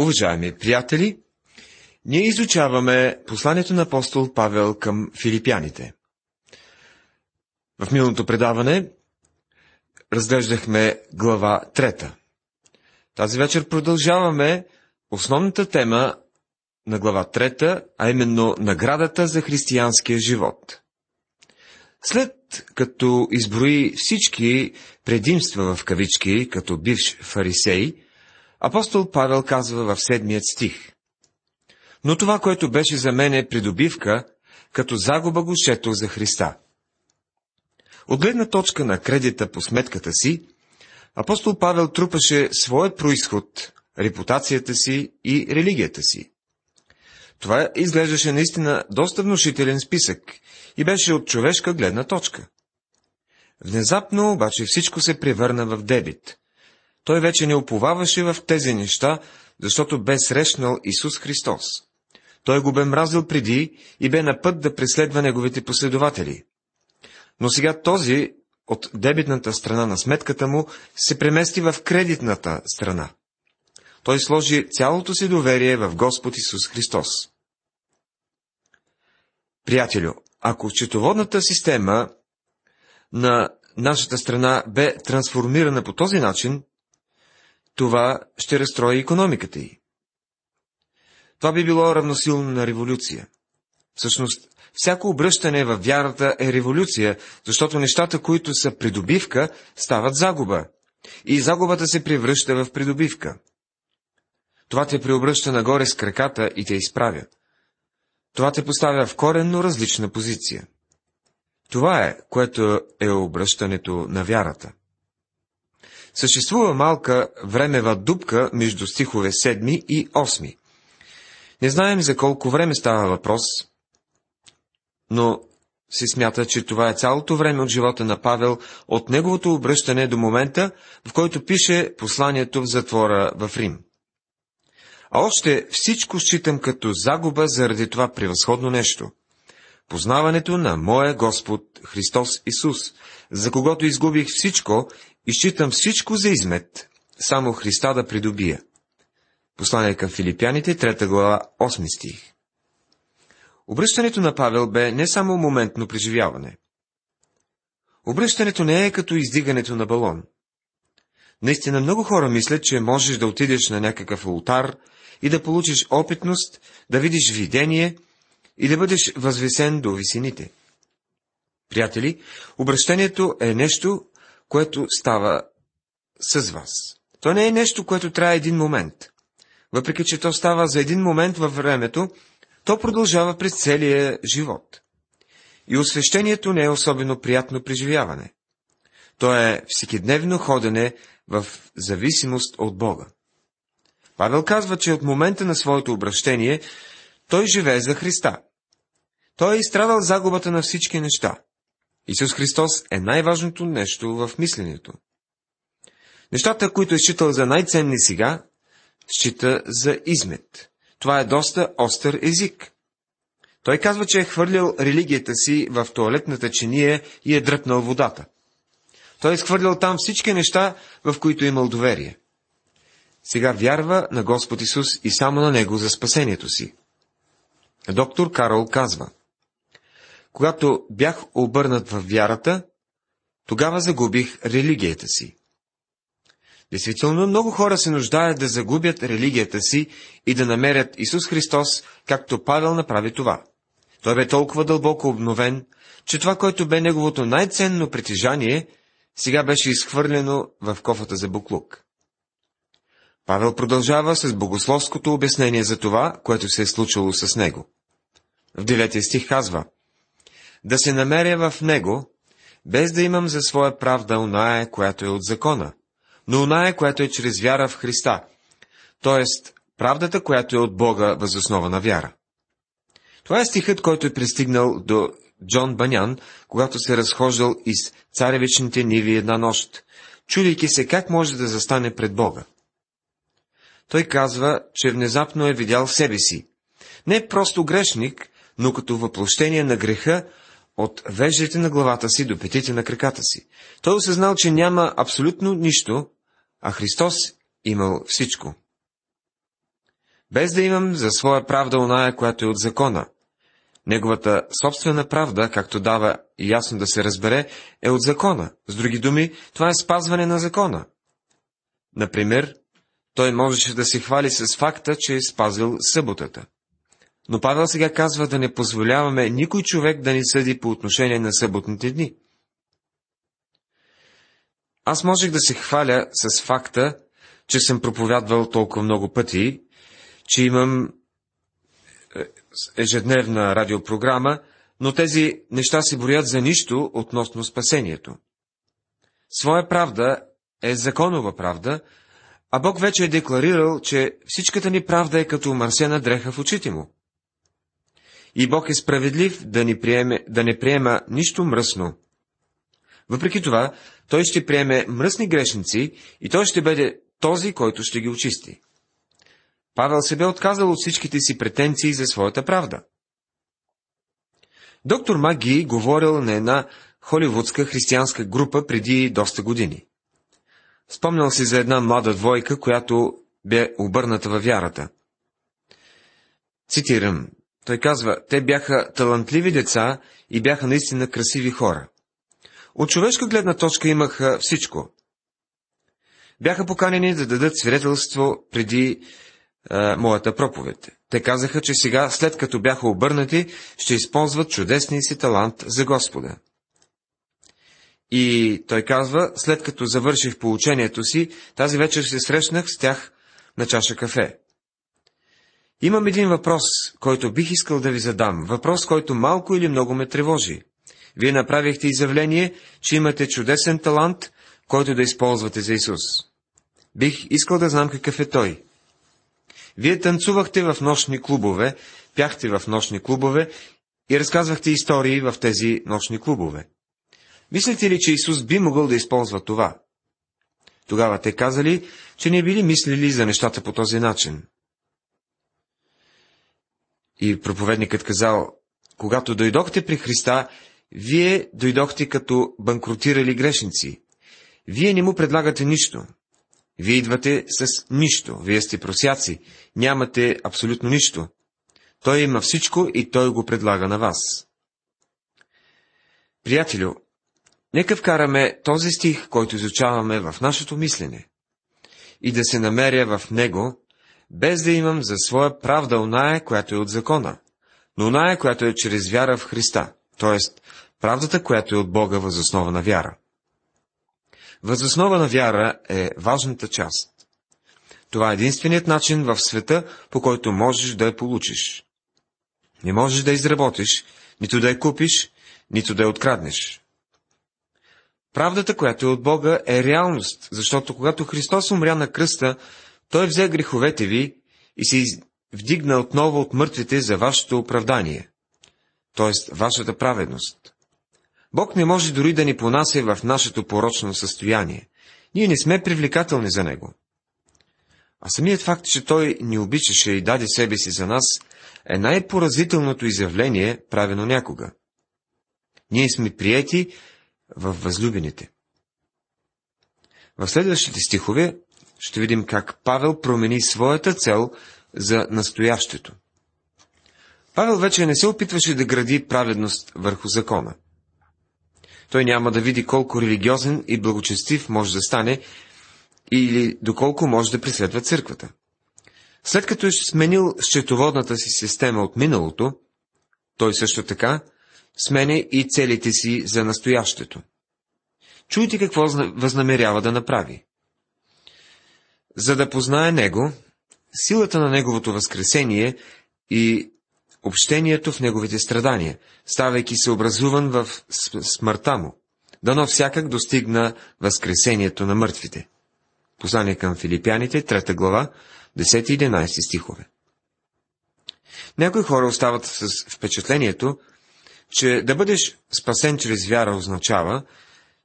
Уважаеми приятели, ние изучаваме посланието на апостол Павел към филипяните. В миналото предаване разглеждахме глава трета. Тази вечер продължаваме основната тема на глава трета, а именно наградата за християнския живот. След като изброи всички предимства в кавички, като бивш фарисей, апостол Павел казва в седмият стих. Но това, което беше за мен е придобивка, като загуба го шето за Христа. От гледна точка на кредита по сметката си, апостол Павел трупаше своя происход, репутацията си и религията си. Това изглеждаше наистина доста внушителен списък и беше от човешка гледна точка. Внезапно обаче всичко се превърна в дебит. Той вече не уповаваше в тези неща, защото бе срещнал Исус Христос. Той го бе мразил преди и бе на път да преследва неговите последователи. Но сега този от дебитната страна на сметката му се премести в кредитната страна. Той сложи цялото си доверие в Господ Исус Христос. Приятелю, ако счетоводната система на нашата страна бе трансформирана по този начин, това ще разстрои економиката й. Това би било равносилно на революция. Всъщност, всяко обръщане във вярата е революция, защото нещата, които са придобивка, стават загуба. И загубата се превръща в придобивка. Това те преобръща нагоре с краката и те изправя. Това те поставя в коренно различна позиция. Това е, което е обръщането на вярата. Съществува малка времева дупка между стихове 7 и 8. Не знаем за колко време става въпрос, но се смята, че това е цялото време от живота на Павел, от неговото обръщане до момента, в който пише посланието в затвора в Рим. А още всичко считам като загуба заради това превъзходно нещо. Познаването на моя Господ Христос Исус, за когото изгубих всичко и считам всичко за измет, само Христа да придобия. Послание към филипяните, 3 глава, 8 стих. Обръщането на Павел бе не само моментно преживяване. Обръщането не е като издигането на балон. Наистина много хора мислят, че можеш да отидеш на някакъв ултар и да получиш опитност, да видиш видение и да бъдеш възвесен до висините. Приятели, обращението е нещо, което става с вас. То не е нещо, което трябва един момент. Въпреки, че то става за един момент във времето, то продължава през целия живот. И освещението не е особено приятно преживяване. То е всекидневно ходене в зависимост от Бога. Павел казва, че от момента на своето обращение той живее за Христа. Той е изстрадал загубата на всички неща. Исус Христос е най-важното нещо в мисленето. Нещата, които е считал за най-ценни сега, счита за измет. Това е доста остър език. Той казва, че е хвърлял религията си в туалетната чиния и е дръпнал водата. Той е изхвърлял там всички неща, в които е имал доверие. Сега вярва на Господ Исус и само на Него за спасението си. Доктор Карол казва, когато бях обърнат в вярата, тогава загубих религията си. Действително, много хора се нуждаят да загубят религията си и да намерят Исус Христос, както Павел направи това. Той бе толкова дълбоко обновен, че това, което бе неговото най-ценно притежание, сега беше изхвърлено в кофата за буклук. Павел продължава с богословското обяснение за това, което се е случило с него. В деветия стих казва Да се намеря в него, без да имам за своя правда оная, която е от закона, но оная, която е чрез вяра в Христа, т.е. правдата, която е от Бога възоснова на вяра. Това е стихът, който е пристигнал до Джон Банян, когато се е разхождал из царевичните ниви една нощ, чудейки се как може да застане пред Бога. Той казва, че внезапно е видял себе си. Не просто грешник, но като въплощение на греха от веждите на главата си до петите на краката си. Той осъзнал, че няма абсолютно нищо, а Христос имал всичко. без да имам за своя правда оная, която е от закона. Неговата собствена правда, както дава ясно да се разбере, е от закона. С други думи, това е спазване на закона. Например, той можеше да се хвали с факта, че е спазил съботата. Но Павел сега казва да не позволяваме никой човек да ни съди по отношение на съботните дни. Аз можех да се хваля с факта, че съм проповядвал толкова много пъти, че имам е, ежедневна радиопрограма, но тези неща се броят за нищо относно спасението. Своя правда е законова правда, а Бог вече е декларирал, че всичката ни правда е като марсена дреха в очите му. И Бог е справедлив да, ни приеме, да не приема нищо мръсно. Въпреки това, Той ще приеме мръсни грешници и Той ще бъде този, който ще ги очисти. Павел се бе отказал от всичките си претенции за своята правда. Доктор Маги говорил на една холивудска християнска група преди доста години. Спомнял си за една млада двойка, която бе обърната във вярата. Цитирам. Той казва, те бяха талантливи деца и бяха наистина красиви хора. От човешка гледна точка имаха всичко. Бяха поканени да дадат свидетелство преди е, моята проповед. Те казаха, че сега, след като бяха обърнати, ще използват чудесния си талант за Господа. И той казва, след като завърших получението си, тази вечер се срещнах с тях на чаша кафе. Имам един въпрос, който бих искал да ви задам. Въпрос, който малко или много ме тревожи. Вие направихте изявление, че имате чудесен талант, който да използвате за Исус. Бих искал да знам какъв е той. Вие танцувахте в нощни клубове, пяхте в нощни клубове и разказвахте истории в тези нощни клубове. Мислите ли, че Исус би могъл да използва това? Тогава те казали, че не били мислили за нещата по този начин. И проповедникът казал, когато дойдохте при Христа, вие дойдохте като банкротирали грешници. Вие не му предлагате нищо. Вие идвате с нищо. Вие сте просяци. Нямате абсолютно нищо. Той има всичко и той го предлага на вас. Приятелю, нека вкараме този стих, който изучаваме в нашето мислене и да се намеря в него, без да имам за своя правда оная, която е от закона, но оная, която е чрез вяра в Христа, т.е. правдата, която е от Бога възоснова на вяра. Възоснова на вяра е важната част. Това е единственият начин в света, по който можеш да я получиш. Не можеш да изработиш, нито да я купиш, нито да я откраднеш. Правдата, която е от Бога, е реалност, защото когато Христос умря на кръста, Той взе греховете ви и се вдигна отново от мъртвите за вашето оправдание, т.е. вашата праведност. Бог не може дори да ни понася в нашето порочно състояние. Ние не сме привлекателни за Него. А самият факт, че Той ни обичаше и даде себе си за нас, е най-поразителното изявление, правено някога. Ние сме приети в възлюбените. В следващите стихове ще видим как Павел промени своята цел за настоящето. Павел вече не се опитваше да гради праведност върху закона той няма да види колко религиозен и благочестив може да стане или доколко може да преследва църквата. След като е сменил счетоводната си система от миналото, той също така сменя и целите си за настоящето. Чуйте какво възнамерява да направи. За да познае Него, силата на Неговото възкресение и общението в неговите страдания, ставайки се образуван в смъртта му, дано всякак достигна възкресението на мъртвите. Послание към филипяните, 3 глава, 10-11 стихове. Някои хора остават с впечатлението, че да бъдеш спасен чрез вяра означава,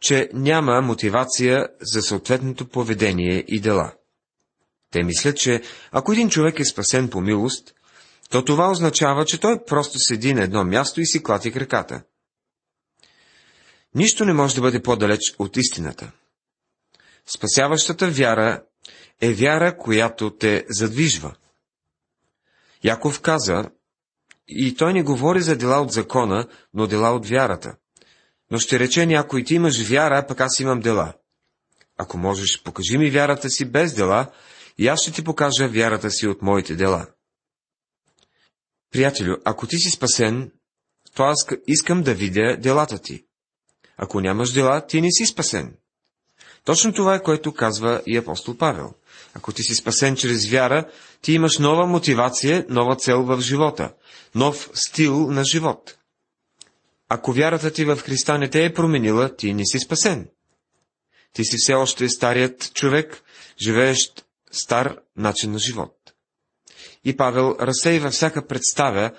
че няма мотивация за съответното поведение и дела. Те мислят, че ако един човек е спасен по милост, то това означава, че той просто седи на едно място и си клати краката. Нищо не може да бъде по-далеч от истината. Спасяващата вяра е вяра, която те задвижва. Яков каза, и той не говори за дела от закона, но дела от вярата. Но ще рече някой, ти имаш вяра, пък аз имам дела. Ако можеш, покажи ми вярата си без дела, и аз ще ти покажа вярата си от моите дела. Приятелю, ако ти си спасен, то аз искам да видя делата ти. Ако нямаш дела, ти не си спасен. Точно това е, което казва и апостол Павел. Ако ти си спасен чрез вяра, ти имаш нова мотивация, нова цел в живота, нов стил на живот. Ако вярата ти в Христа не те е променила, ти не си спасен. Ти си все още старият човек, живеещ стар начин на живот. И Павел разсейва всяка представя,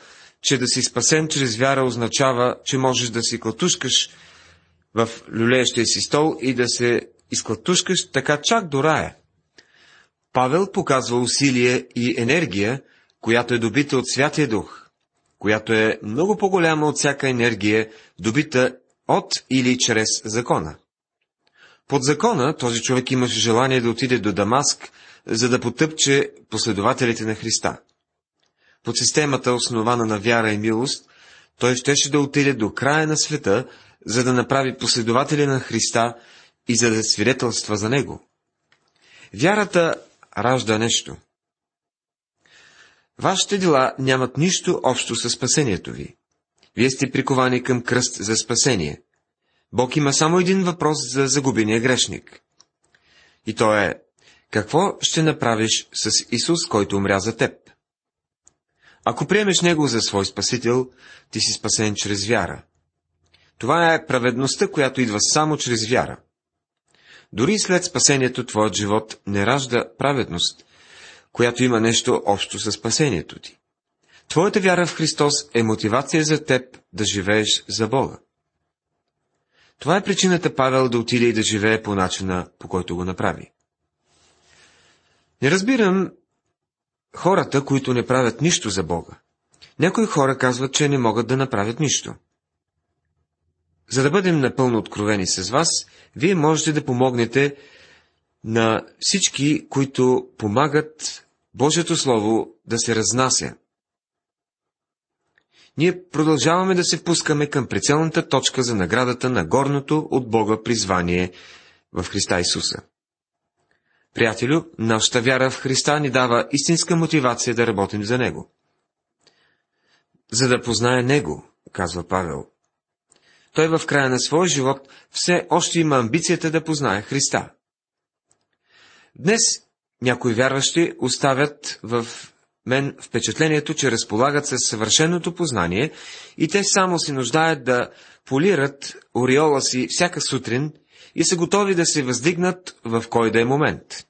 че да си спасен чрез вяра означава, че можеш да си клатушкаш в люлеещия си стол и да се изклатушкаш така чак до рая. Павел показва усилие и енергия, която е добита от Святия Дух, която е много по-голяма от всяка енергия, добита от или чрез закона. Под закона този човек имаше желание да отиде до Дамаск, за да потъпче последователите на Христа. Под системата, основана на вяра и милост, той щеше да отиде до края на света, за да направи последователи на Христа и за да свидетелства за Него. Вярата ражда нещо. Вашите дела нямат нищо общо с спасението ви. Вие сте приковани към кръст за спасение. Бог има само един въпрос за загубения грешник. И то е, какво ще направиш с Исус, който умря за теб? Ако приемеш Него за свой Спасител, ти си спасен чрез вяра. Това е праведността, която идва само чрез вяра. Дори след спасението твоят живот не ражда праведност, която има нещо общо с спасението ти. Твоята вяра в Христос е мотивация за теб да живееш за Бога. Това е причината Павел да отиде и да живее по начина, по който го направи. Не разбирам хората, които не правят нищо за Бога. Някои хора казват, че не могат да направят нищо. За да бъдем напълно откровени с вас, вие можете да помогнете на всички, които помагат Божието Слово да се разнася. Ние продължаваме да се пускаме към прицелната точка за наградата на горното от Бога призвание в Христа Исуса. Приятелю, нашата вяра в Христа ни дава истинска мотивация да работим за Него. За да познае Него, казва Павел. Той в края на своя живот все още има амбицията да познае Христа. Днес някои вярващи оставят в мен впечатлението, че разполагат със съвършеното познание и те само се нуждаят да полират ореола си всяка сутрин и са готови да се въздигнат в кой да е момент.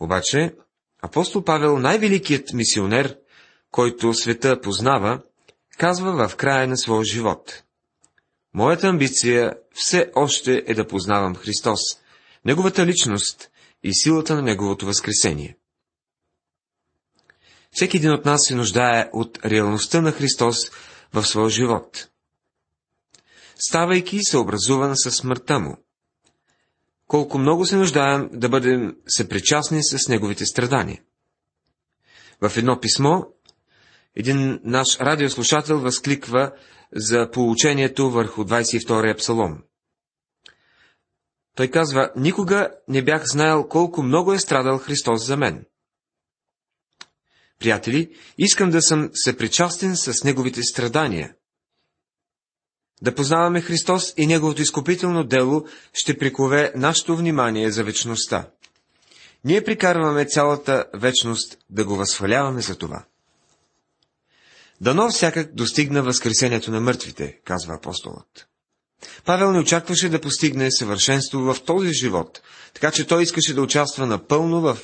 Обаче, апостол Павел, най-великият мисионер, който света познава, казва в края на своя живот. Моята амбиция все още е да познавам Христос, Неговата личност и силата на Неговото възкресение. Всеки един от нас се нуждае от реалността на Христос в своя живот. Ставайки съобразуван със смъртта му, колко много се нуждаем да бъдем съпричастни с неговите страдания. В едно писмо един наш радиослушател възкликва за получението върху 22-я псалом. Той казва, никога не бях знаел колко много е страдал Христос за мен. Приятели, искам да съм съпричастен с Неговите страдания. Да познаваме Христос и Неговото изкупително дело ще прикове нашето внимание за вечността. Ние прикарваме цялата вечност да го възхваляваме за това. Дано всякак достигна възкресението на мъртвите, казва апостолът. Павел не очакваше да постигне съвършенство в този живот, така че той искаше да участва напълно в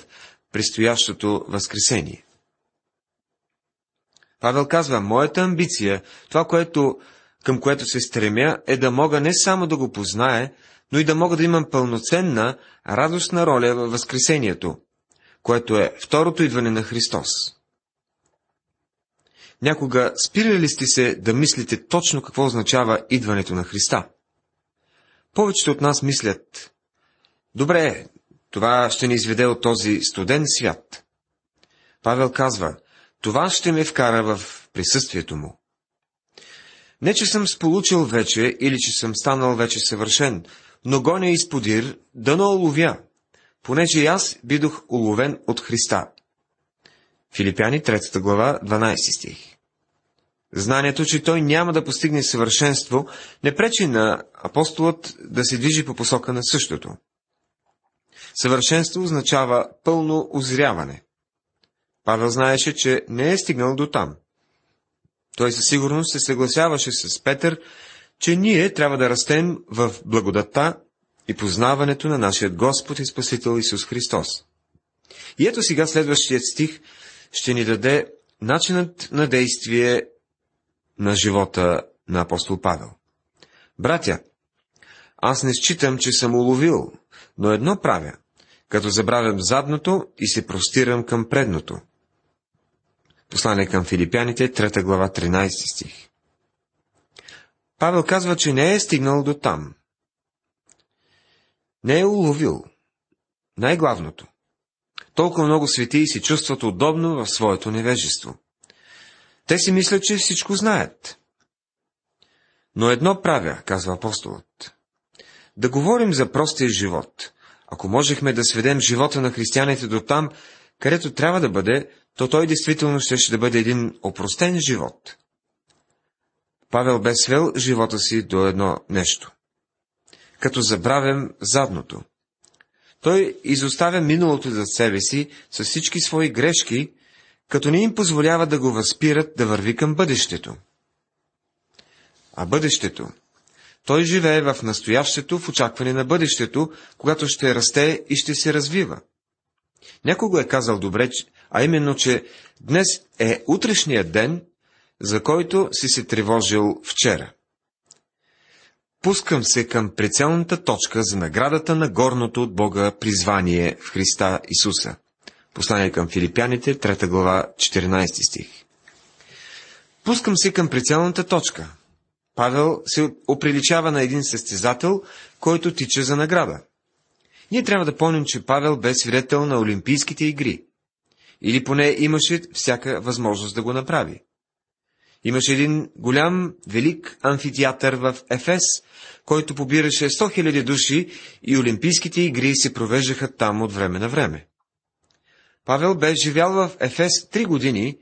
предстоящото възкресение. Павел казва, моята амбиция, това, което, към което се стремя, е да мога не само да го познае, но и да мога да имам пълноценна, радостна роля във Възкресението, което е второто идване на Христос. Някога спирали ли сте се да мислите точно какво означава идването на Христа? Повечето от нас мислят, добре, това ще ни изведе от този студен свят. Павел казва, това ще ме вкара в присъствието му. Не, че съм сполучил вече или че съм станал вече съвършен, но гоня изподир да не уловя, понеже и аз бидох уловен от Христа. Филипяни 3 глава 12 стих Знанието, че той няма да постигне съвършенство, не пречи на апостолът да се движи по посока на същото. Съвършенство означава пълно озряване. Павел знаеше, че не е стигнал до там. Той със сигурност се съгласяваше с Петър, че ние трябва да растем в благодата и познаването на нашия Господ и Спасител Исус Христос. И ето сега следващият стих ще ни даде начинът на действие на живота на апостол Павел. Братя, аз не считам, че съм уловил, но едно правя, като забравям задното и се простирам към предното. Послание към филипяните, 3 глава, 13 стих. Павел казва, че не е стигнал до там. Не е уловил. Най-главното. Толкова много светии си чувстват удобно в своето невежество. Те си мислят, че всичко знаят. Но едно правя, казва апостолът. Да говорим за простия живот. Ако можехме да сведем живота на християните до там, където трябва да бъде, то той действително ще, ще да бъде един опростен живот. Павел бе свел живота си до едно нещо. Като забравям задното. Той изоставя миналото за себе си с всички свои грешки като не им позволява да го възпират да върви към бъдещето. А бъдещето? Той живее в настоящето в очакване на бъдещето, когато ще расте и ще се развива. Някой го е казал добре, а именно, че днес е утрешният ден, за който си се тревожил вчера. Пускам се към прицелната точка за наградата на горното от Бога призвание в Христа Исуса – Послание към филипяните, 3 глава, 14 стих. Пускам се към прицелната точка. Павел се оприличава на един състезател, който тича за награда. Ние трябва да помним, че Павел бе свидетел на Олимпийските игри. Или поне имаше всяка възможност да го направи. Имаше един голям, велик амфитеатър в Ефес, който побираше 100 000 души и Олимпийските игри се провеждаха там от време на време. Павел бе живял в Ефес три години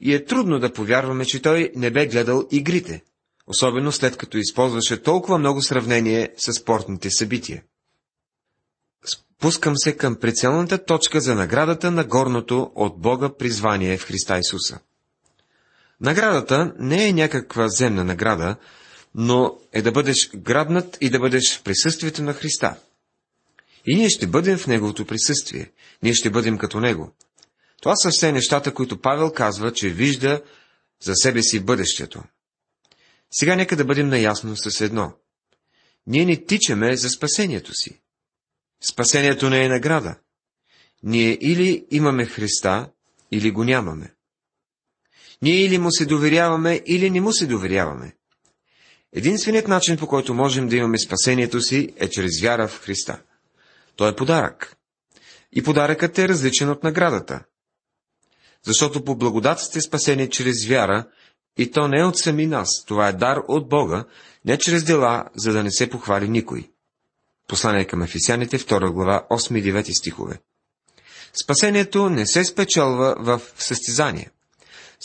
и е трудно да повярваме, че той не бе гледал игрите, особено след като използваше толкова много сравнение с спортните събития. Спускам се към прицелната точка за наградата на горното от Бога призвание в Христа Исуса. Наградата не е някаква земна награда, но е да бъдеш грабнат и да бъдеш в присъствието на Христа – и ние ще бъдем в Неговото присъствие. Ние ще бъдем като Него. Това са все нещата, които Павел казва, че вижда за себе си бъдещето. Сега нека да бъдем наясно с едно. Ние не тичаме за спасението си. Спасението не е награда. Ние или имаме Христа, или го нямаме. Ние или му се доверяваме, или не му се доверяваме. Единственият начин, по който можем да имаме спасението си, е чрез вяра в Христа. Той е подарък. И подаръкът е различен от наградата. Защото по благодат сте спасени чрез вяра, и то не от сами нас, това е дар от Бога, не чрез дела, за да не се похвали никой. Послание към Ефесяните, 2 глава, 8 и 9 стихове. Спасението не се спечелва в състезание.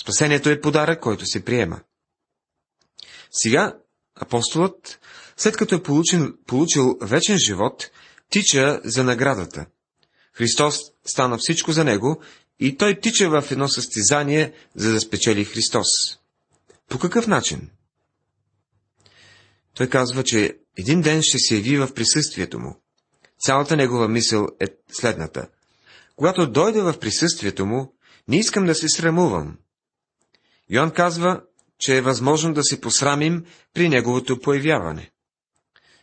Спасението е подарък, който се приема. Сега апостолът, след като е получен, получил вечен живот, тича за наградата. Христос стана всичко за него и той тича в едно състезание, за да спечели Христос. По какъв начин? Той казва, че един ден ще се яви в присъствието му. Цялата негова мисъл е следната. Когато дойде в присъствието му, не искам да се срамувам. Йоан казва, че е възможно да се посрамим при неговото появяване.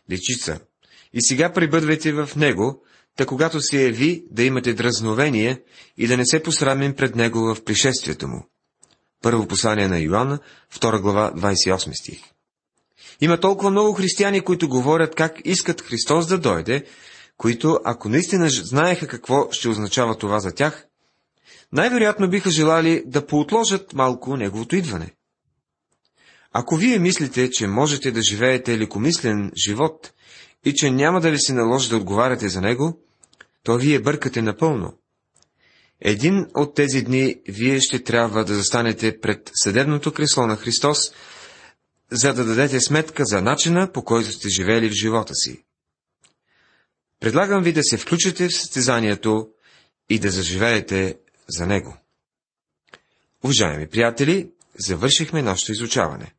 Дечица, и сега прибъдвайте в него, та когато се яви, да имате дразновение и да не се посрамим пред него в пришествието му. Първо послание на Йоанна, 2 глава, 28 стих. Има толкова много християни, които говорят как искат Христос да дойде, които, ако наистина знаеха какво ще означава това за тях, най-вероятно биха желали да поотложат малко неговото идване. Ако вие мислите, че можете да живеете лекомислен живот и че няма да ви се наложи да отговаряте за него, то вие бъркате напълно. Един от тези дни вие ще трябва да застанете пред съдебното кресло на Христос, за да дадете сметка за начина, по който сте живели в живота си. Предлагам ви да се включите в състезанието и да заживеете за него. Уважаеми приятели, завършихме нашето изучаване.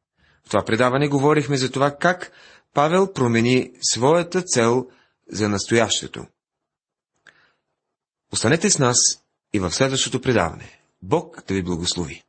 В това предаване говорихме за това как Павел промени своята цел за настоящето. Останете с нас и в следващото предаване. Бог да ви благослови!